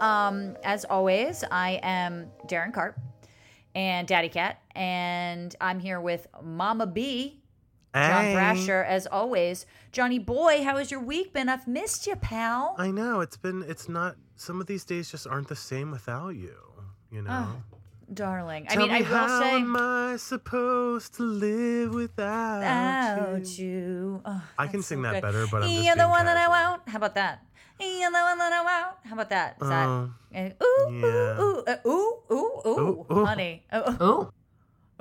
Um, as always, I am Daryn Carp and Daddy Cat, and I'm here with Mama B, John Hey. Brasher, as always. Johnny Boy, how has your week been? I've missed you, pal. I know it's been. It's not. Some of these days just aren't the same without you. You know. Darling. Tell I mean, me I will how say, am I supposed to live without without you? you. Oh, I can sing so that good. better, but I'm just You're the being one that I casual. want. How about that? You're the one that I want. How about that? Is that? Oh, uh, ooh, yeah. ooh, ooh, uh, ooh, ooh, ooh, Ooh, ooh. honey. Oh,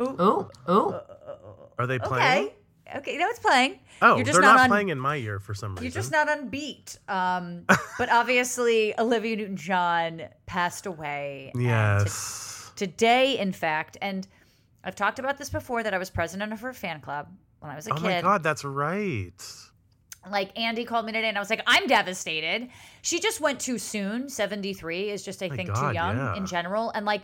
Ooh, ooh, ooh, ooh. are they playing? Okay. Okay, no, it's playing. Oh, You're just they're not not, on- playing in my ear for some reason. You're just not on beat. Um, but obviously, Olivia Newton John passed away. and to- Yes. today, in fact, and I've talked about this before that I was president of her fan club when I was a Oh kid. my God, that's right. Like Andy called me today, and I was like, I'm devastated. She just went too soon. 73 is just, I My think, too young yeah. in general. And like,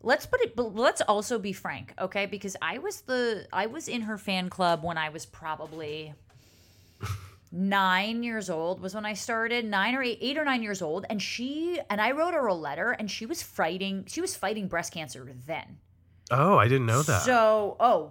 let's put it. But let's also be frank, okay? Because I was the I was in her fan club when I was probably nine years old was when I started, nine or eight, eight or nine years old, and she and I wrote her a letter, and she was fighting. She was fighting breast cancer then. Oh, I didn't know that. So, oh,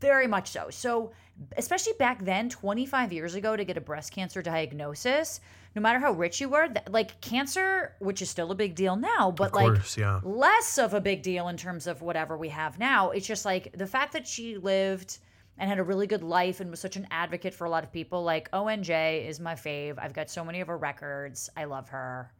very much so. So, especially back then, 25 years ago, to get a breast cancer diagnosis, no matter how rich you were, th- like cancer, which is still a big deal now, but of like yeah. less of a big deal in terms of whatever we have now. It's just like the fact that she lived and had a really good life and was such an advocate for a lot of people. Like ONJ is my fave. I've got so many of her records. I love her.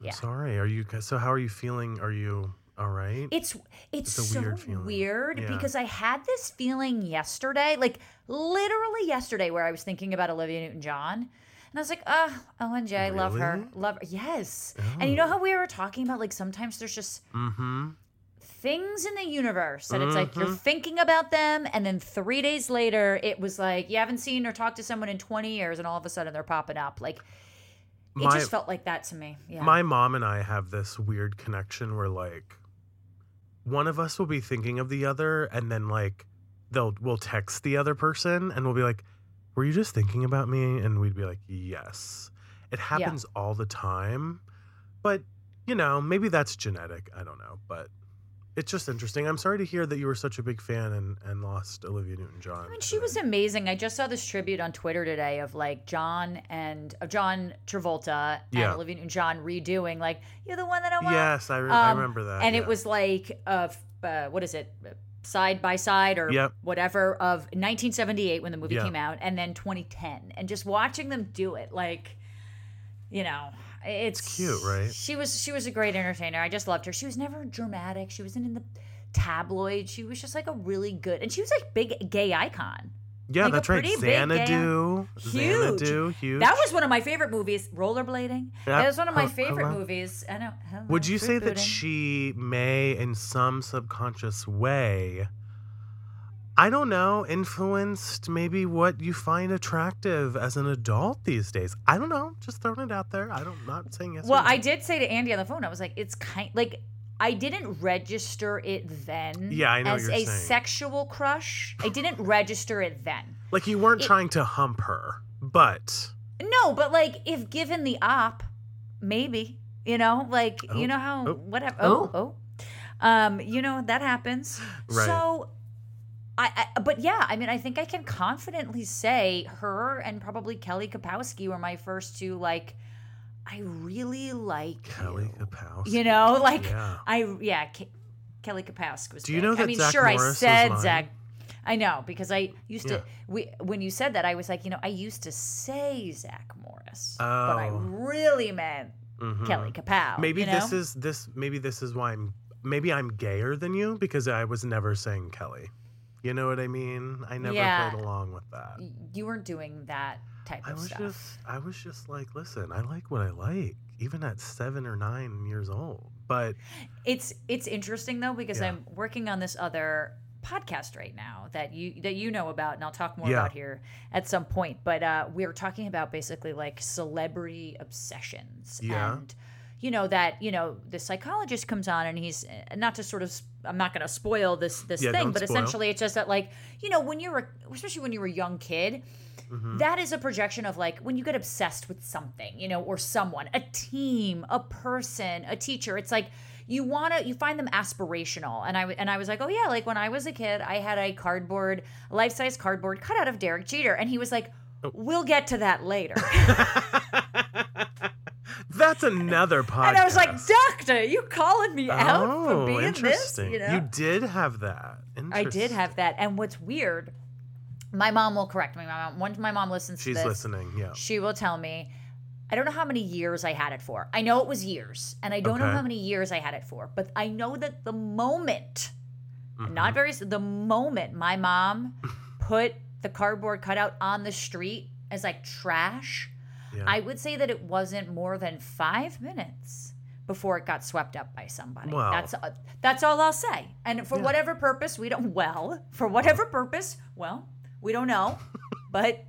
I'm yeah. sorry. Are you? So how are you feeling? Are you all right? It's it's, It's so weird weird Yeah. because I had this feeling yesterday, like literally yesterday, where I was thinking about Olivia Newton John. And I was like, oh, ONJ, love her. Love her. Yes. And you know Oh. how we were talking about like sometimes there's just mm-hmm. things in the universe that it's like you're Mhm. thinking about them and then three days later it was like you haven't seen or talked to someone in 20 years and all of a sudden they're popping up. Like it My- just felt like that to me. Yeah. My mom and I have this weird connection where like one of us will be thinking of the other and then like they'll we'll text the other person and we'll be like, Were you just thinking about me? And we'd be like, Yes. It happens all the time. But, you know, maybe that's genetic. I don't know. But it's just interesting. I'm sorry to hear that you were such a big fan and, and lost Olivia Newton John. I mean, she was amazing. I just saw this tribute on Twitter today of like John and of John Travolta Yeah. and Olivia Newton-John redoing like "You're the one that I want." Yes, I, re- I Um, remember that. and yeah. it was like uh, uh what is it? Side by side or Yep. whatever of 1978 when the movie Yeah. came out, and then 2010, and just watching them do it, like, you know, it's, cute, right? She was she was a great entertainer. I just loved her. She was never dramatic. She wasn't in the tabloid. She was just like a really good, and she was like big gay icon. Yeah, like that's right. pretty big gay- Xanadu. Huge. Xanadu, huge. That was one of my favorite movies. Rollerblading. Yeah. That was one of my favorite hello. movies. I know. hello, Would you fruit say that she may, in some subconscious way, I don't know, influenced maybe what you find attractive as an adult these days? I don't know. Just throwing it out there. I don't, not saying yes. or Well, no. I did say to Andy on the phone, I was like, it's kind like I didn't register it then. Yeah, I know as you're a saying. sexual crush. I didn't register it then. like you weren't it- trying to hump her, but No, but like if given the op, maybe you know, like Oh, you know how oh. whatever. Oh, oh, um, you know that happens. Right. So. I, I, but yeah, I mean, I think I can confidently say her and probably Kelly Kapowski were my first two. Like, I really like Kelly you. Kapowski. You know, like Yeah. I yeah, Ke- Kelly Kapowski was. Do you big. know I mean, Zach sure, Morris I said? Zach. I know because I used Yeah. to. We when you said that, I was like, you know, I used to say Zach Morris, but I Oh. really meant Mhm. Kelly Kapow. Maybe you know? this is this. Maybe this is why I'm. Maybe I'm gayer than you because I was never saying Kelly. You know what I mean? I never Yeah. played along with that. You weren't doing that type I of was stuff. just. I was just like, listen, I like what I like, even at seven or nine years old. But It's it's interesting though because Yeah. I'm working on this other podcast right now that you that you know about and I'll talk more Yeah. about here at some point. But uh, we are talking about basically like celebrity obsessions Yeah. and you know that you know the psychologist comes on and he's not to sort of I'm not going to spoil this this Yeah, thing, but spoil. essentially it's just that like you know when you're a, especially when you're a young kid, Mm-hmm. that is a projection of like when you get obsessed with something, you know, or someone, a team, a person, a teacher. It's like you want to you find them aspirational. And i and I was like, "Oh yeah, like when I was a kid, I had a cardboard, life-size cardboard cutout of Derek Jeter." And he was like, Oh. "We'll get to that later." That's another podcast. and I was like, "Doctor, you calling me out for oh, being this?" interesting. You know? You did have that. I did have that. And what's weird, my mom will correct me. My mom, once my mom listens She's to this, listening. Yeah. she will tell me I don't know how many years I had it for. I know it was years, and I don't know Okay. how many years I had it for, but I know that the moment, not mm-hmm. very, the moment my mom put the cardboard cutout on the street as like trash, Yeah. I would say that it wasn't more than five minutes before it got swept up by somebody. Wow. That's uh, that's all I'll say. And for Yeah. whatever purpose, we don't. Well, for whatever purpose, well, we don't know. but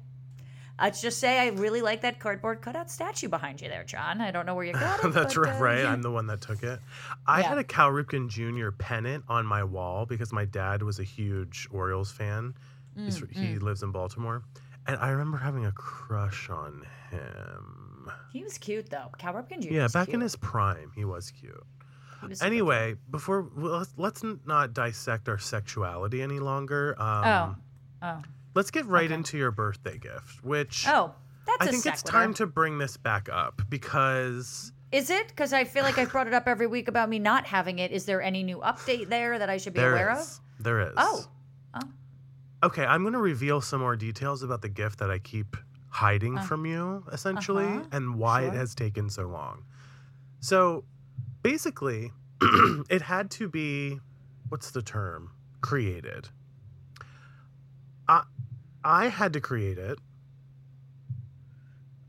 let's just say I really like that cardboard cutout statue behind you there, John. I don't know where you got it. That's but, right, uh, right. yeah. I'm the one that took it. I Yeah. had a Cal Ripken Jr. pennant on my wall because my dad was a huge Orioles fan. He's, Mm, he lives in Baltimore. And I remember having a crush on him. He was cute though. Cal Ripken Jr. Yeah, back in his prime, he was cute. He was super Anyway, before well, let's, let's not dissect our sexuality any longer. Um, Oh, oh, Let's get right Okay. into your birthday gift, which oh. That's I think it's time to bring this back up because Is it? Because I feel like I've brought it up every week about me not having it. Is there any new update there that I should be there aware is. There is. Oh. Oh. Okay, I'm going to reveal some more details about the gift that I keep hiding Uh, from you, essentially, uh-huh, and why it has taken so long. So, basically, it had to be what's the term? Created. I I had to create it,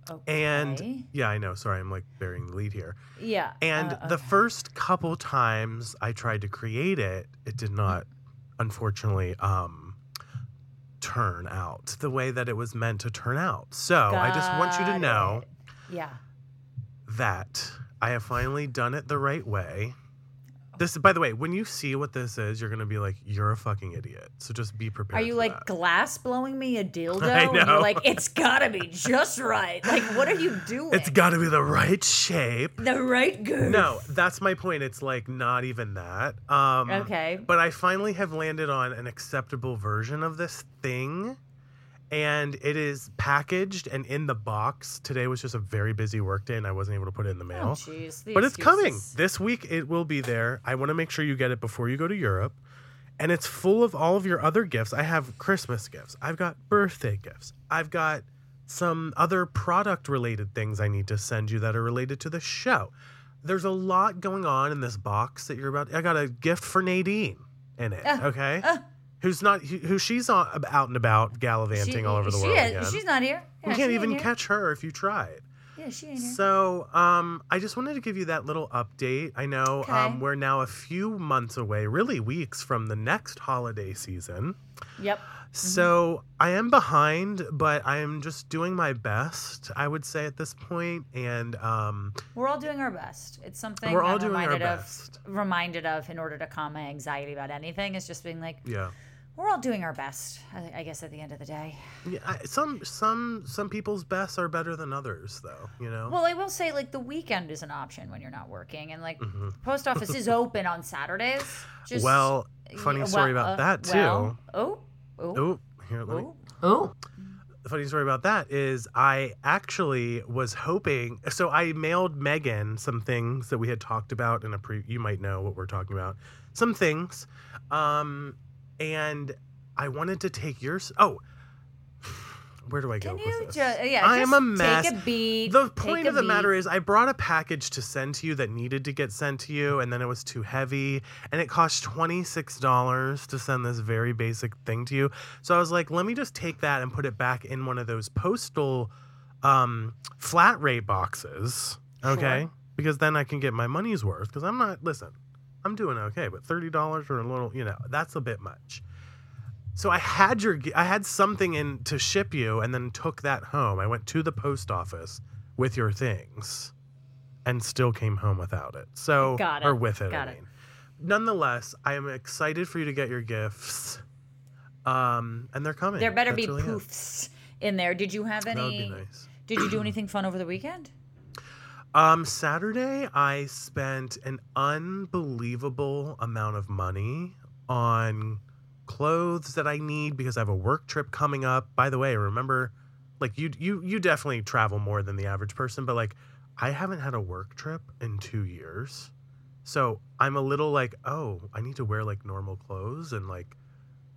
of? and yeah, I know. Sorry, I'm like bearing the lead here. yeah. And uh, the first couple times I tried to create it, it did not, unfortunately, um, turn out the way that it was meant to turn out. So I just want you to know it. Yeah. that I have finally done it the right way. This, by the way, when you see what this is, you're gonna be like, "You're a fucking idiot." So just be prepared. Are you like that. glass blowing me a dildo? I And know. you're like, it's gotta be just right. Like, what are you doing? It's got to be the right shape. the right girl. No, that's my point. It's like not even that. Um, Okay. But I finally have landed on an acceptable version of this thing. And it is packaged and in the box. Today was just a very busy work day and I wasn't able to put it in the Oh, mail. the but it's coming. This week it will be there. I want to make sure you get it before you go to Europe. And it's full of all of your other gifts. I have Christmas gifts. I've got birthday gifts. I've got some other product related things I need to send you that are related to the show. There's a lot going on in this box that you're about. I got a gift for Nadine in it. Ah, okay, ah. Who's not who, she's on, out and about gallivanting She- all over the she world is- again. She's not here. you can't even catch her if you tried. Yeah, she ain't here. So, um, I just wanted to give you that little update. I know Okay. um, we're now a few months away, really weeks from the next holiday season. Yep. So I am behind, but I am just doing my best. I would say at this point, and um, We're all doing our best. It's something We're all I'm doing our best. of. Reminded of in order to calm my anxiety about anything is just being like, yeah, we're all doing our best. I, I guess at the end of the day. yeah. I, some some some people's bests are better than others, though. You know. Well, I will say like the weekend is an option when you're not working, and like Mhm. the post office is open on Saturdays. Just well, funny story well, about uh, that too. well, oh, oh, oh, here, let me. oh, oh. the funny story about that is I actually was hoping so I mailed Megan some things that we had talked about in a pre you might know what we're talking about. Some things. Um and I wanted to take yours oh where do I go Can with you this? just yeah? I am just a mess. Take a beat. the point of the matter is I brought a package to send to you that needed to get sent to you and then it was too heavy and it cost $26 to send this very basic thing to you. So I was like, let me just take that and put it back in one of those postal um, flat rate boxes. Okay? Sure. Because then I can get my money's worth because I'm not listen, I'm doing okay, but $30 for a little, you know, that's a bit much. So I had your, I had something in to ship you and then took that home. I went to the post office with your things. and still came home without it. So Got it. or with it. Got I it. Nonetheless, I am excited for you to get your gifts. Um, and they're coming. There better That's be really it. poofs in there. Did you have any? That would be nice. Did you do anything fun over the weekend? Um, Saturday, I spent an unbelievable amount of money on clothes that I need because I have a work trip coming up. By the way, remember, like you, you, you definitely travel more than the average person, but like I haven't had a work trip in two years, so I'm a little like, oh, I need to wear like normal clothes and like,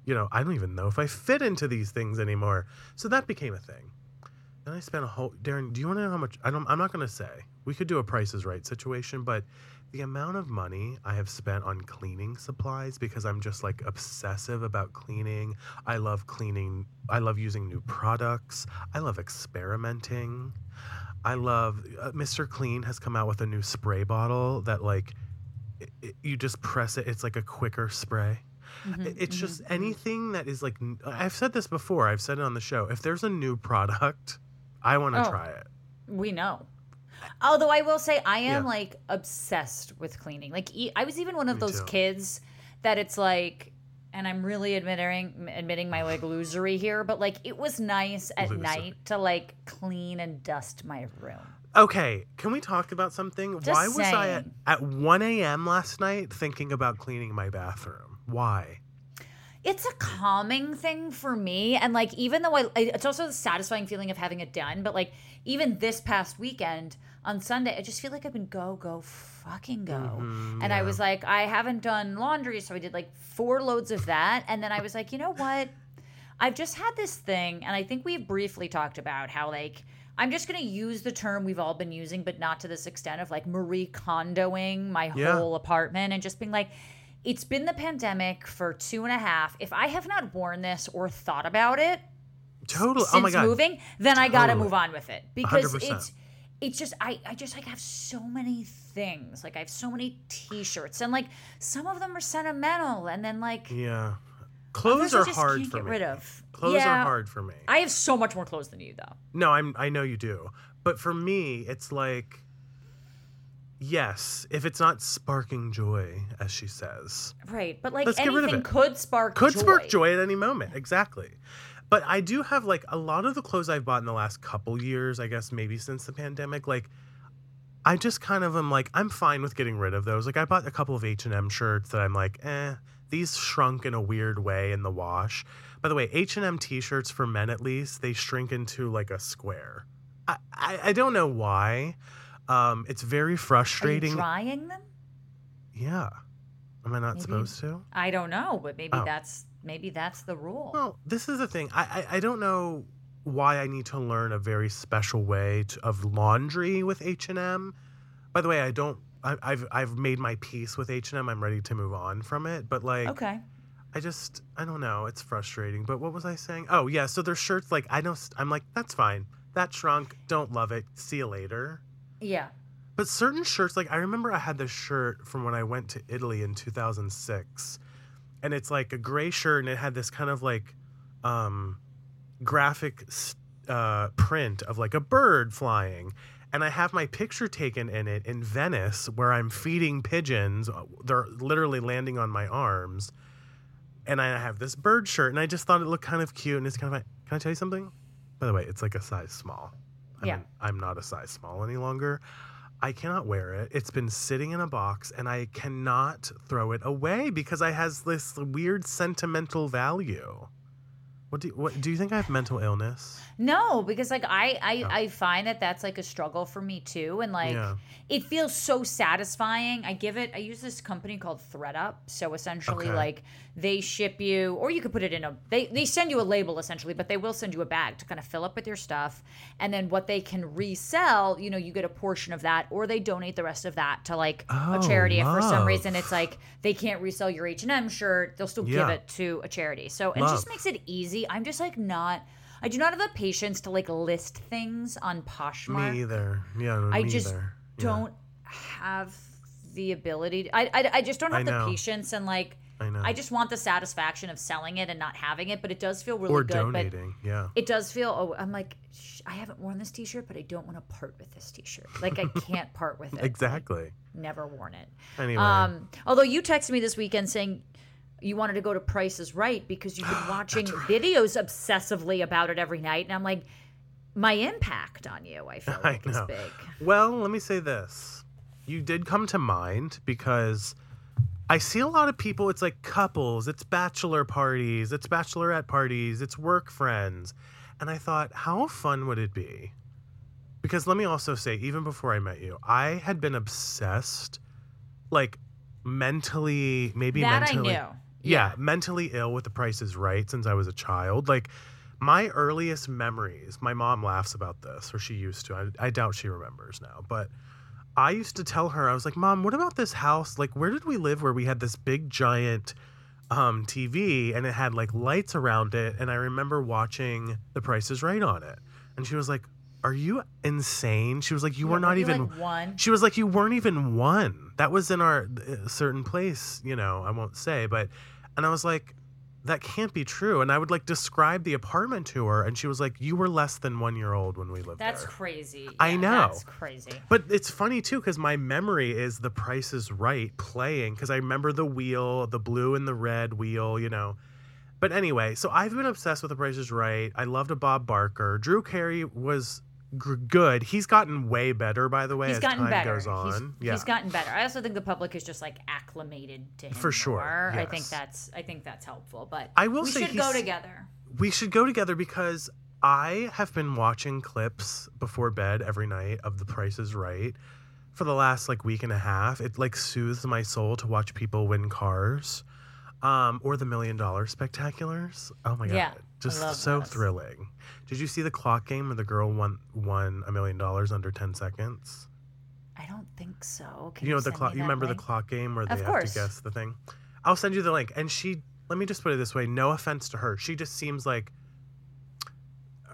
you know, I don't even know if I fit into these things anymore. So that became a thing. Then I spent a whole Daryn, do you want to know how much I don't I'm not gonna say. We could do a price is right situation, but the amount of money I have spent on cleaning supplies because I'm just like obsessive about cleaning. I love cleaning. I love using new products. I love experimenting. I love uh, Mr. Clean has come out with a new spray bottle that like it, it- you just press it. It's like a quicker spray. Mhm, It- It's mhm, just mhm. anything that is like I've said this before. I've said it on the show. If there's a new product, I want to Oh. try it. We know. Although I will say I am Yeah. like obsessed with cleaning. Like e- I was even one of Me those too. kids that it's like and I'm really admitting admitting my like losery here, but like it was nice at Loser. night to like clean and dust my room. Okay, can we talk about something? Just Why was I at, at 1 a.m. last night thinking about cleaning my bathroom? Why? It's a calming thing for me and like even though I it's also the satisfying feeling of having it done, but like even this past weekend on Sunday, I just feel like I've been go go fucking go. Mhm, And I was like, I haven't done laundry, so I did like four loads of that. And then I was like, you know what? I've just had this thing, and I think we've briefly talked about how like I'm just gonna use the term we've all been using, but not to this extent of like Marie Kondoing my Yeah. whole apartment and just being like, it's been the pandemic for two and a half. If I have not worn this or thought about it Totally. since Oh my god. moving, then I gotta move on with it because 100%. it's it's just I I just like have so many things. Like I have so many T-shirts and like some of them are sentimental, and then like Yeah. Clothes are hard for me. rid of. Clothes yeah, are hard for me. I have so much more clothes than you though. No, I'm I know you do. But for me, it's like yes, if it's not sparking joy, as she says. Right, but like Let's get rid of anything could spark Could joy. spark joy at any moment. Exactly. But I do have like a lot of the clothes I've bought in the last couple years, I guess maybe since the pandemic, like I just kind of am like I'm fine with getting rid of those. Like I bought a couple of H&M shirts that I'm like, "Eh, these shrunk in a weird way in the wash." By the way, H&M t-shirts for men at least, they shrink into like a square. I I, I don't know why. Um it's very Are you frustrating. drying them? Yeah. Am I not Maybe- supposed to? I don't know, but maybe Oh. that's maybe that's the rule. Well, this is the thing. I, I I don't know why I need to learn a very special way to, of laundry with H and M. By the way, I don't. I, I've I've made my peace with H and M. I'm ready to move on from it. But like, okay. I just I don't know. It's frustrating. But what was I saying? Oh yeah. So there's shirts like I know. I'm like that's fine. That shrunk. Don't love it. See you later. Yeah. But certain shirts, like I remember I had this shirt from when I went to Italy in 2006. And it's like a gray shirt and it had this kind of like um, graphic uh, print of like a bird flying. And I have my picture taken in it in Venice where I'm feeding pigeons. They're literally landing on my arms. And I have this bird shirt and I just thought it looked kind of cute. And it's kind of like, can I tell you something? By the way, it's like a size small. I'm, Yeah. I'm not a size small any longer. I cannot wear it. It's been sitting in a box and I cannot throw it away because I has this weird sentimental value. What do you, what do you think I have mental illness? No, because like I I, Oh. I find that that's like a struggle for me too, and like Yeah. it feels so satisfying. I give it. I use this company called thredUP. So essentially, Okay. like they ship you, or you could put it in a. They they send you a label essentially, but they will send you a bag to kind of fill up with your stuff, and then what they can resell, you know, you get a portion of that, or they donate the rest of that to like a Oh, charity. If for some reason it's like they can't resell your H and M shirt, they'll still give it to a charity. So it just makes it easy. I'm just like not. I do not have the patience to like list things on Poshmark. Me either. Yeah, no, I just. Yeah. don't have the ability. I, I I just don't have the patience and like I know. I just want the satisfaction of selling it and not having it, but it does feel really or good. But donating. Yeah. it does feel. Oh, I'm like, I haven't worn this T-shirt, but I don't want to part with this T-shirt. Like I can't part with it. Exactly. Never worn it. Anyway. Um, although you texted me this weekend saying you wanted to go to Price is Right because you've been watching videos obsessively about it every night, and I'm like, my impact on you, I feel I like is big. Well, let me say this. You did come to mind because I see a lot of people, it's like couples, it's bachelor parties, it's bachelorette parties, it's work friends. And I thought, how fun would it be? Because let me also say, even before I met you, I had been obsessed, like mentally, maybe that mentally. I knew. yeah, mentally ill with the Price is Right since I was a child. Like my earliest memories, my mom laughs about this, or she used to. I, I doubt she remembers now, but I used to tell her, I was like, Mom, what about this house? Like, where did we live where we had this big giant um, TV and it had like lights around it? And I remember watching The Price is Right on it. And she was like, Are you insane? She was like, You Yeah, were not even like, one. she was like, "You weren't even one. That was in our uh, certain place, you know. I won't say, but." And I was like, "That can't be true." And I would like describe the apartment to her, and she was like, "You were less than one year old when we lived That's there." That's crazy. I Yeah, know. That's crazy. But it's funny too because my memory is The Price is Right playing because I remember the wheel, the blue and the red wheel, you know. But anyway, so I've been obsessed with The Price is Right. I loved a Bob Barker. Drew Carey was good. He's gotten way better, by the way, He's as gotten time better. goes on. He's, yeah. he's gotten better. I also think the public is just like acclimated to him For sure, more. I think that's I think that's helpful. But I will we say should go together. we should go together because I have been watching clips before bed every night of The Price is Right for the last like week and a half. It like soothes my soul to watch people win cars. Um, or the million dollar spectaculars. Oh my god. Yeah, Just so those. thrilling. Did you see the clock game where the girl won won a million dollars under ten seconds? I don't think so. Can you know the clock you remember link? the clock game where they have to guess the thing i'll send you the link and she let me just put it this way no offense to her she just seems like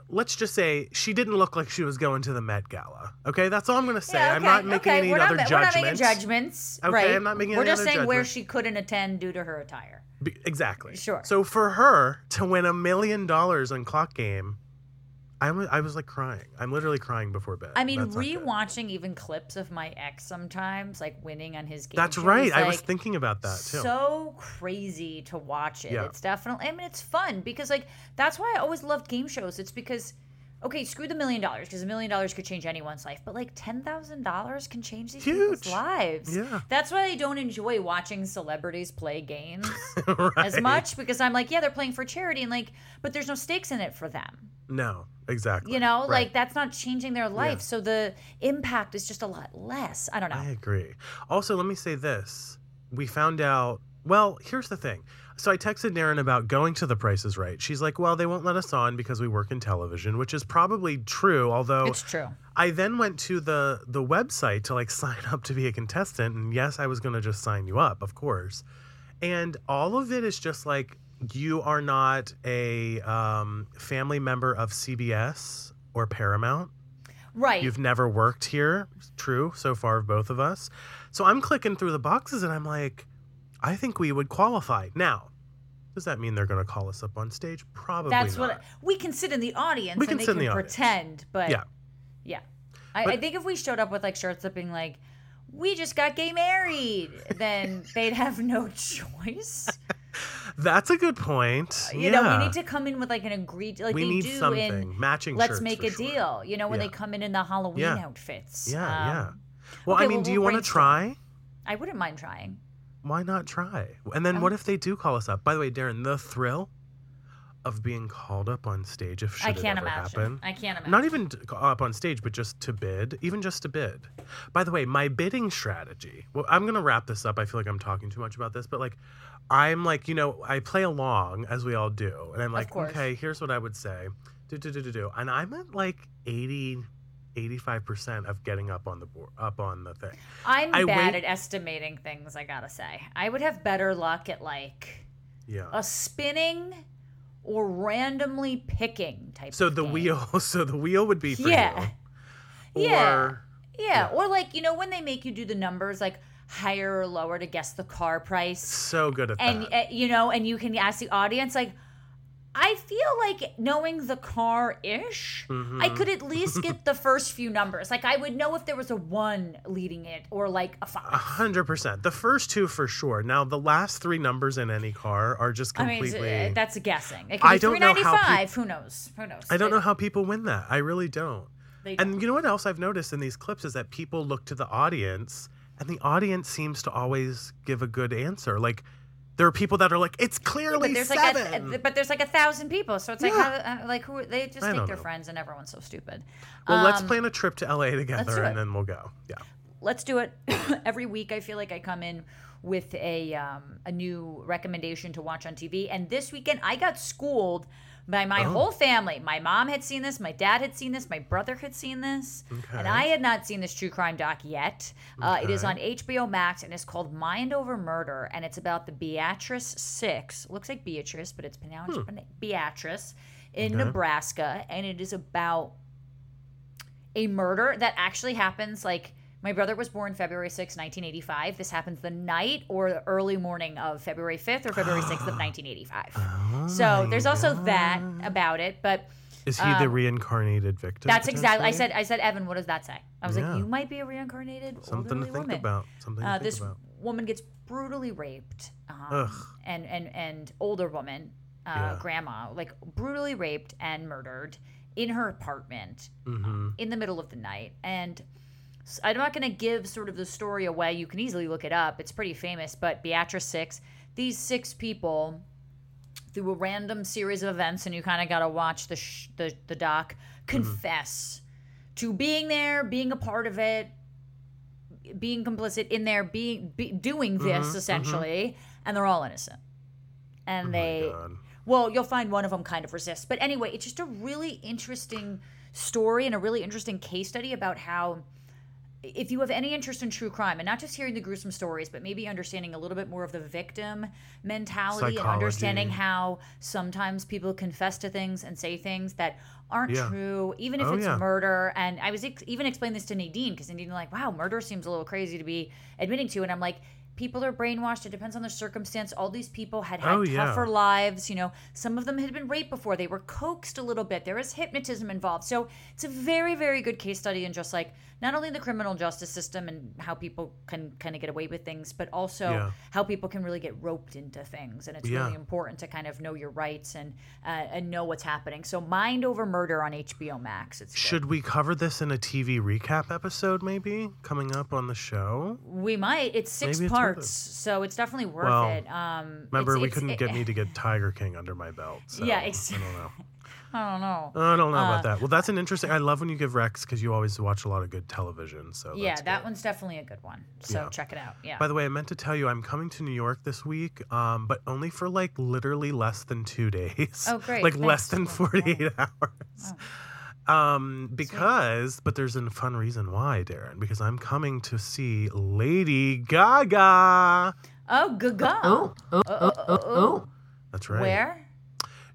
let's just say she didn't look like she was going to the met gala okay that's all i'm gonna say Yeah, i'm not making okay. any we're other not, judgments We're not making judgments. Okay, right? I'm not making We're just saying where she couldn't attend due to her attire. Be- exactly Sure. so for her to win a million dollars on clock game I was, I was like crying i'm literally crying before bed I mean, That's rewatching even clips of my ex sometimes, like winning on his game. that's right is, i was thinking about that too So crazy to watch it. Yeah. It's definitely. I mean, it's fun because like that's why I always loved game shows. It's because. Okay, screw the million dollars because a million dollars could change anyone's life, but like ten thousand dollars can change these people's Huge. lives. Yeah. that's why I don't enjoy watching celebrities play games right. as much because I'm like, yeah, they're playing for charity and like, but there's no stakes in it for them. no exactly You know, Right. like that's not changing their life, so the impact is just a lot less. I don't know. I agree. Also, let me say this. We found out, well, here's the thing. So I texted Naren about going to the prices right. She's like, well, they won't let us on because we work in television, which is probably true. Although it's true. I then went to the the website to like sign up to be a contestant, and yes, I was gonna just sign you up, of course. And all of it is just like you are not a um, family member of CBS or Paramount. Right. You've never worked here. True, so far, of both of us. So I'm clicking through the boxes and I'm like, I think we would qualify. Now, does that mean they're going to call us up on stage? Probably That's not. what we can sit in the audience We and can they sit in can the audience. pretend, but Yeah. yeah. I, But- I think if we showed up with like shirts that being like, "We just got gay married," then they'd have no choice. That's a good point. You know, we need to come in with like an agreed, like We they need do something. in Matching Let's Make a sure. Deal. You know, when Yeah. they come in in the Halloween Yeah. outfits. Yeah, Um, yeah. Well, okay, I mean, well, do you we'll want to try? I wouldn't mind trying. Why not try? And then what if they do call us up? By the way, Daryn, the thrill of being called up on stage if should I can't ever imagine. happen. I can't imagine. Not even up on stage, but just to bid, even just to bid. By the way, my bidding strategy. Well, I'm gonna wrap this up. I feel like I'm talking too much about this, but like, I'm like, you know, I play along as we all do, and I'm like, okay, here's what I would say, do do do do do, and I'm at like 80, 85 percent of getting up on the board, up on the thing. I'm I bad wait- at estimating things, I gotta say. I would have better luck at like Yeah. a spinning or randomly picking type So of the game. wheel, so the wheel would be for Yeah. you. Yeah. Or Yeah, or like, you know, when they make you do the numbers, like higher or lower to guess the car price. So good at And that. uh, you know, and you can ask the audience like I feel like knowing the car ish, Mm-hmm. I could at least get the first few numbers. Like I would know if there was a one leading it or like a five. A hundred percent. The first two for sure. Now the last three numbers in any car are just I mean, completely. uh, that's a guessing. It could I be don't know how five. Who knows? Who knows? I don't know how people win that. I really don't. They do. And you know what else I've noticed in these clips is that people look to the audience, and the audience seems to always give a good answer. Like there are people that are like, "It's clearly but seven. like a, but there's like a thousand people, so it's like Yeah. how, uh, like who they just I think they're know. friends, and everyone's so stupid. well, let's Um, plan a trip to LA together, and then we'll go. Yeah. let's do it every week i feel like i come in with a um, a new recommendation to watch on tv and this weekend i got schooled by my Oh. whole family my mom had seen this my dad had seen this my brother had seen this and i had not seen this true crime doc yet uh, it is on hbo max and it's called mind over murder and it's about the beatrice six looks like beatrice but it's pronounced beatrice in Okay. nebraska and it is about a murder that actually happens like my brother was born February 6, 1985. This happens the night or the early morning of February 5th or February 6th of 1985. Oh so there's also that about it, but Is he the um, reincarnated victim? that's exactly I said I said Evan, what does that say? I was Yeah. like, you might be a reincarnated something to think woman. about. Something to Uh, think this about. woman gets brutally raped, um, Ugh. and and and older woman, uh, Yeah. grandma, like brutally raped and murdered in her apartment hmm in the middle of the night. And I'm not going to give sort of the story away. You can easily look it up. It's pretty famous. But Beatrice Six, these six people, through a random series of events, and you kind of got to watch the, sh- the the doc confess to being there, being a part of it, being complicit in there, being be, doing this Mhm, mhm. essentially, and they're all innocent. And Oh they well, you'll find one of them kind of resists. But anyway, it's just a really interesting story and a really interesting case study about how if you have any interest in true crime and not just hearing the gruesome stories, but maybe understanding a little bit more of the victim mentality and understanding how sometimes people confess to things and say things that aren't Yeah. true, even if Oh, it's yeah. murder. And I was ex- even explaining this to Nadine because Nadine like, wow, murder seems a little crazy to be admitting to. And I'm like, people are brainwashed. It depends on the circumstance. All these people had had Oh, yeah. tougher lives. You know, some of them had been raped before. They were coaxed a little bit. There was hypnotism involved. So it's a very, very good case study in just like not only the criminal justice system and how people can kind of get away with things, but also Yeah. how people can really get roped into things. And it's Yeah. really important to kind of know your rights and uh, and know what's happening. So Mind Over Murder on HBO Max. It's good. Should we cover this in a TV recap episode, maybe coming up on the show? we might. It's six Maybe parts, it. so it's definitely worth Well, it. Um, Remember, it's- we it's- couldn't it- get me to get Tiger King under my belt. So Yeah, I don't know. I don't know. I don't know Uh, about that. Well, that's an interesting. I love when you give Rex because you always watch a lot of good television. So yeah, that good. one's definitely a good one. So Yeah. check it out. Yeah. By the way, I meant to tell you I'm coming to New York this week, um, but only for like literally less than two days. Oh, great. like less Thanks. than Oh, 48 hours. Um, because, but there's a fun reason why, Daryn. Because I'm coming to see Lady Gaga. oh, Gaga. Oh, oh, oh, oh, oh. That's right. Where?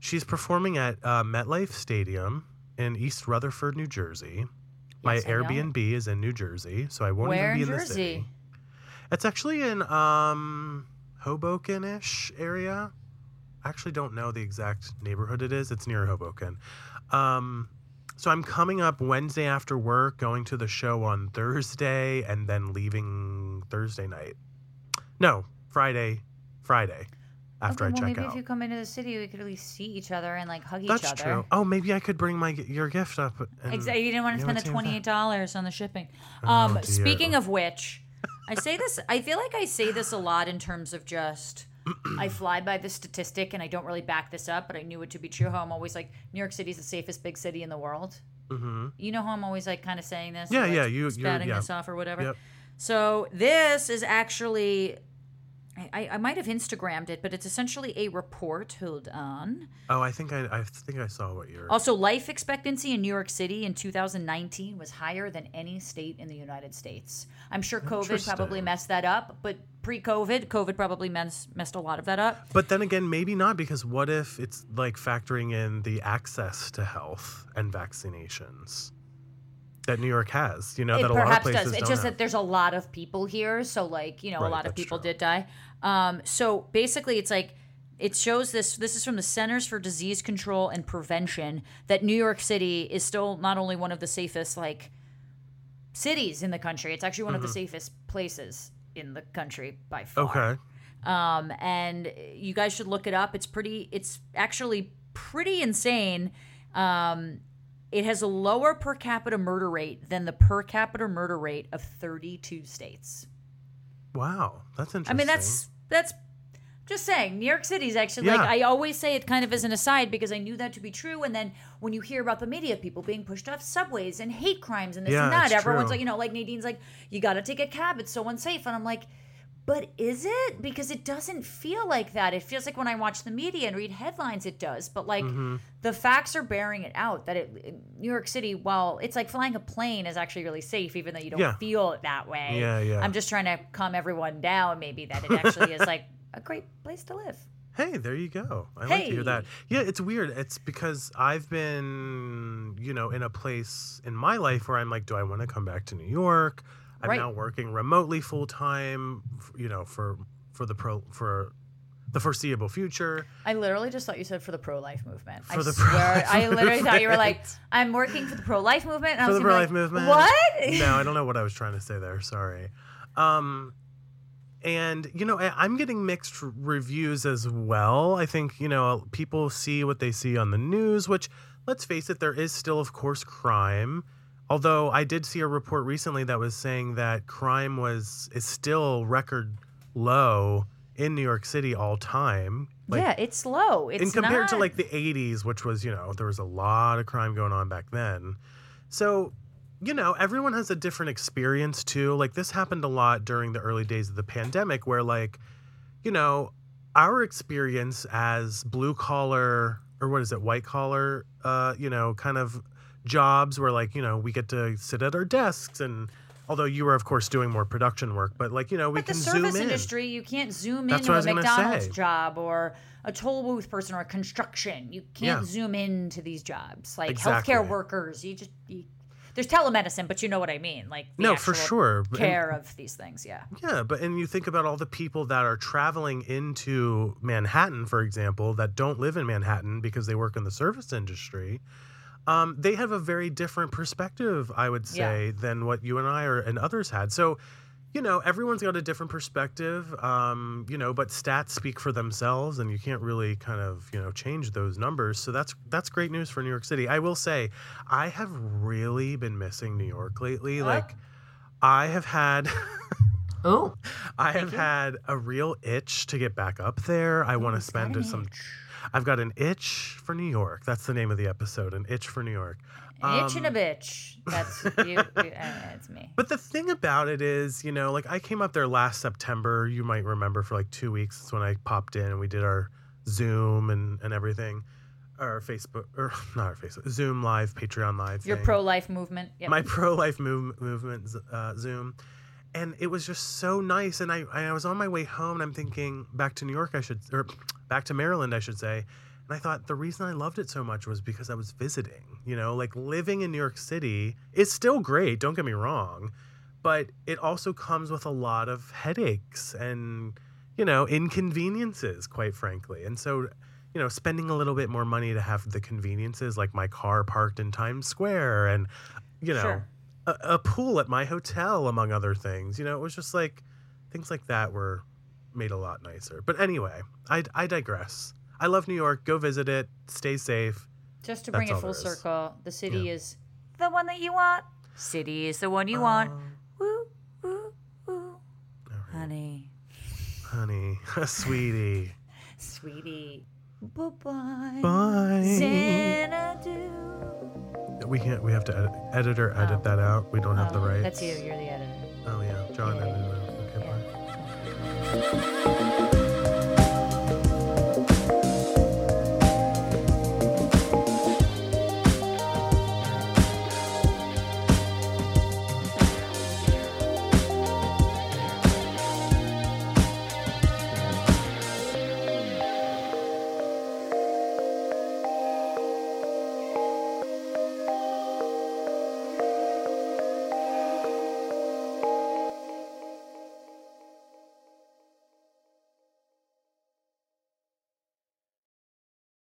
She's performing at uh, MetLife Stadium in East Rutherford, New Jersey. My Yes, I know. Airbnb is in New Jersey, so I won't Where even be in in, the Jersey? city. It's actually in um, Hoboken-ish area. I actually don't know the exact neighborhood it is. It's near Hoboken. Um, so I'm coming up Wednesday after work, going to the show on Thursday, and then leaving Thursday night. No, Friday. Friday after okay, I well, check maybe out. if you come into the city, we could at least see each other and like hug That's each other. true. Oh, maybe I could bring my your gift up. Exactly. You didn't want to spend the twenty eight dollars on the shipping. Oh, Um, speaking of which, I say this. I feel like I say this a lot in terms of just. I fly by the statistic, and I don't really back this up, but I knew it to be true. How I'm always like, New York City is the safest big city in the world. hmm You know how I'm always like kind of saying this? Yeah, like, yeah, you- you're- spouting yeah. this off or whatever. Yep. So this is actually, I, I might have Instagrammed it, but it's essentially a report. Hold on. Oh, I think I I think I saw what you're. Also, life expectancy in New York City in 2019 was higher than any state in the United States. I'm sure COVID probably messed that up, but pre-COVID, COVID probably mess, messed a lot of that up. But then again, maybe not because what if it's like factoring in the access to health and vaccinations? That New York has. You know it that a lot of perhaps places does. It's just have. that there's a lot of people here, so like you know, Right, a lot of people true. did die. Um, so basically, it's like it shows this. This is from the Centers for Disease Control and Prevention that New York City is still not only one of the safest like cities in the country. It's actually one of the safest places in the country by far. Mm-hmm. okay. Um, and you guys should look it up. It's pretty. It's actually pretty insane. Um, it has a lower per capita murder rate than the per capita murder rate of 32 states. Wow, that's interesting. I mean, that's that's just saying. New York City is actually like I always say it kind of as an aside because I knew that to be true. And then when you hear about the media, people being pushed off subways and hate crimes and this Yeah, and that, everyone's true. like, you know, like Nadine's like, you got to take a cab. It's so unsafe. And I'm like. But is it? Because it doesn't feel like that. It feels like when I watch the media and read headlines, it does. But like Mm-hmm. the facts are bearing it out that it, New York City, while it's like flying a plane is actually really safe, even though you don't Yeah. feel it that way. Yeah, yeah. I'm just trying to calm everyone down, maybe that it actually is like a great place to live. Hey, there you go. I like to hear that. Yeah, it's weird. It's because I've been, you know, in a place in my life where I'm like, do I want to come back to New York? I'm Right. now working remotely full time, you know, for for the pro for the foreseeable future. I literally just thought you said for the pro life movement. I For the swear, I literally thought you were like. I'm working for the pro life movement. I For the pro-life like, movement. What? no, I don't know what I was trying to say there. Sorry. Um, and you know, I- I'm getting mixed reviews as well. I think you know people see what they see on the news, which let's face it, there is still, of course, crime. Although I did see a report recently that was saying that crime was is still record low in New York City all time. Like, yeah, it's low. It's and compared to like the 80s which was you know there was a lot of crime going on back then so you know everyone has a different experience too like this happened a lot during the early days of the pandemic where like you know our experience as blue collar or what is it white collar uh you know kind of jobs where like you know we get to sit at our desks and although you were of course doing more production work but like you know we But the can service zoom in industry, you can't zoom That's into a McDonald's job or a toll booth person or a construction. You can't Yeah. zoom into these jobs. Like Exactly. healthcare workers, you just you, there's telemedicine, but you know what I mean. Like the no for sure And- care of these things. Yeah. Yeah, but and you think about all the people that are traveling into Manhattan, for example, that don't live in Manhattan because they work in the service industry. Um, they have a very different perspective, I would Yeah. say, than what you and I or and others had. So, you know, everyone's got a different perspective. Um, you know, but stats speak for themselves, and you can't really kind of you know change those numbers. So that's that's great news for New York City. I will say, I have really been missing New York lately. Oh. Like, I have had. Oh, I have had a real itch to get back up there. I want to spend some. I've got an itch for New York. That's the name of the episode. An itch for New York. An itch and a Um, bitch. That's you. uh, it's me. But the thing about it is, you know, like I came up there last September. You might remember for like two weeks. It's when I popped in and we did our Zoom and and everything, our Facebook or not our Facebook Zoom live, Patreon live. Your pro life movement. Yep. my pro life move, movement uh, Zoom, and it was just so nice. And I I was on my way home, and I'm thinking back to New York, I should or back to Maryland, I should say. And I thought the reason I loved it so much was because I was visiting. You know, like living in New York City is still great. Don't get me wrong, but it also comes with a lot of headaches and you know inconveniences, quite frankly. And so you know, spending a little bit more money to have the conveniences like my car parked in Times Square and, you know, Sure. a, a pool at my hotel, among other things. You know, it was just like things like that were made a lot nicer. But anyway, I, I digress. I love New York. Go visit it. Stay safe. Just to That's bring it full circle, the city Yeah. is the one that you want. City is the one you want. Um, Woo, woo, woo. right. Honey, Honey, sweetie. sweetie. Bye-bye. Bye. Xanadu. We can't. We have to edit, editor edit Oh. that out. We don't have the Oh, rights. That's you. You're the editor. Oh yeah, John Yeah. edited Thank you.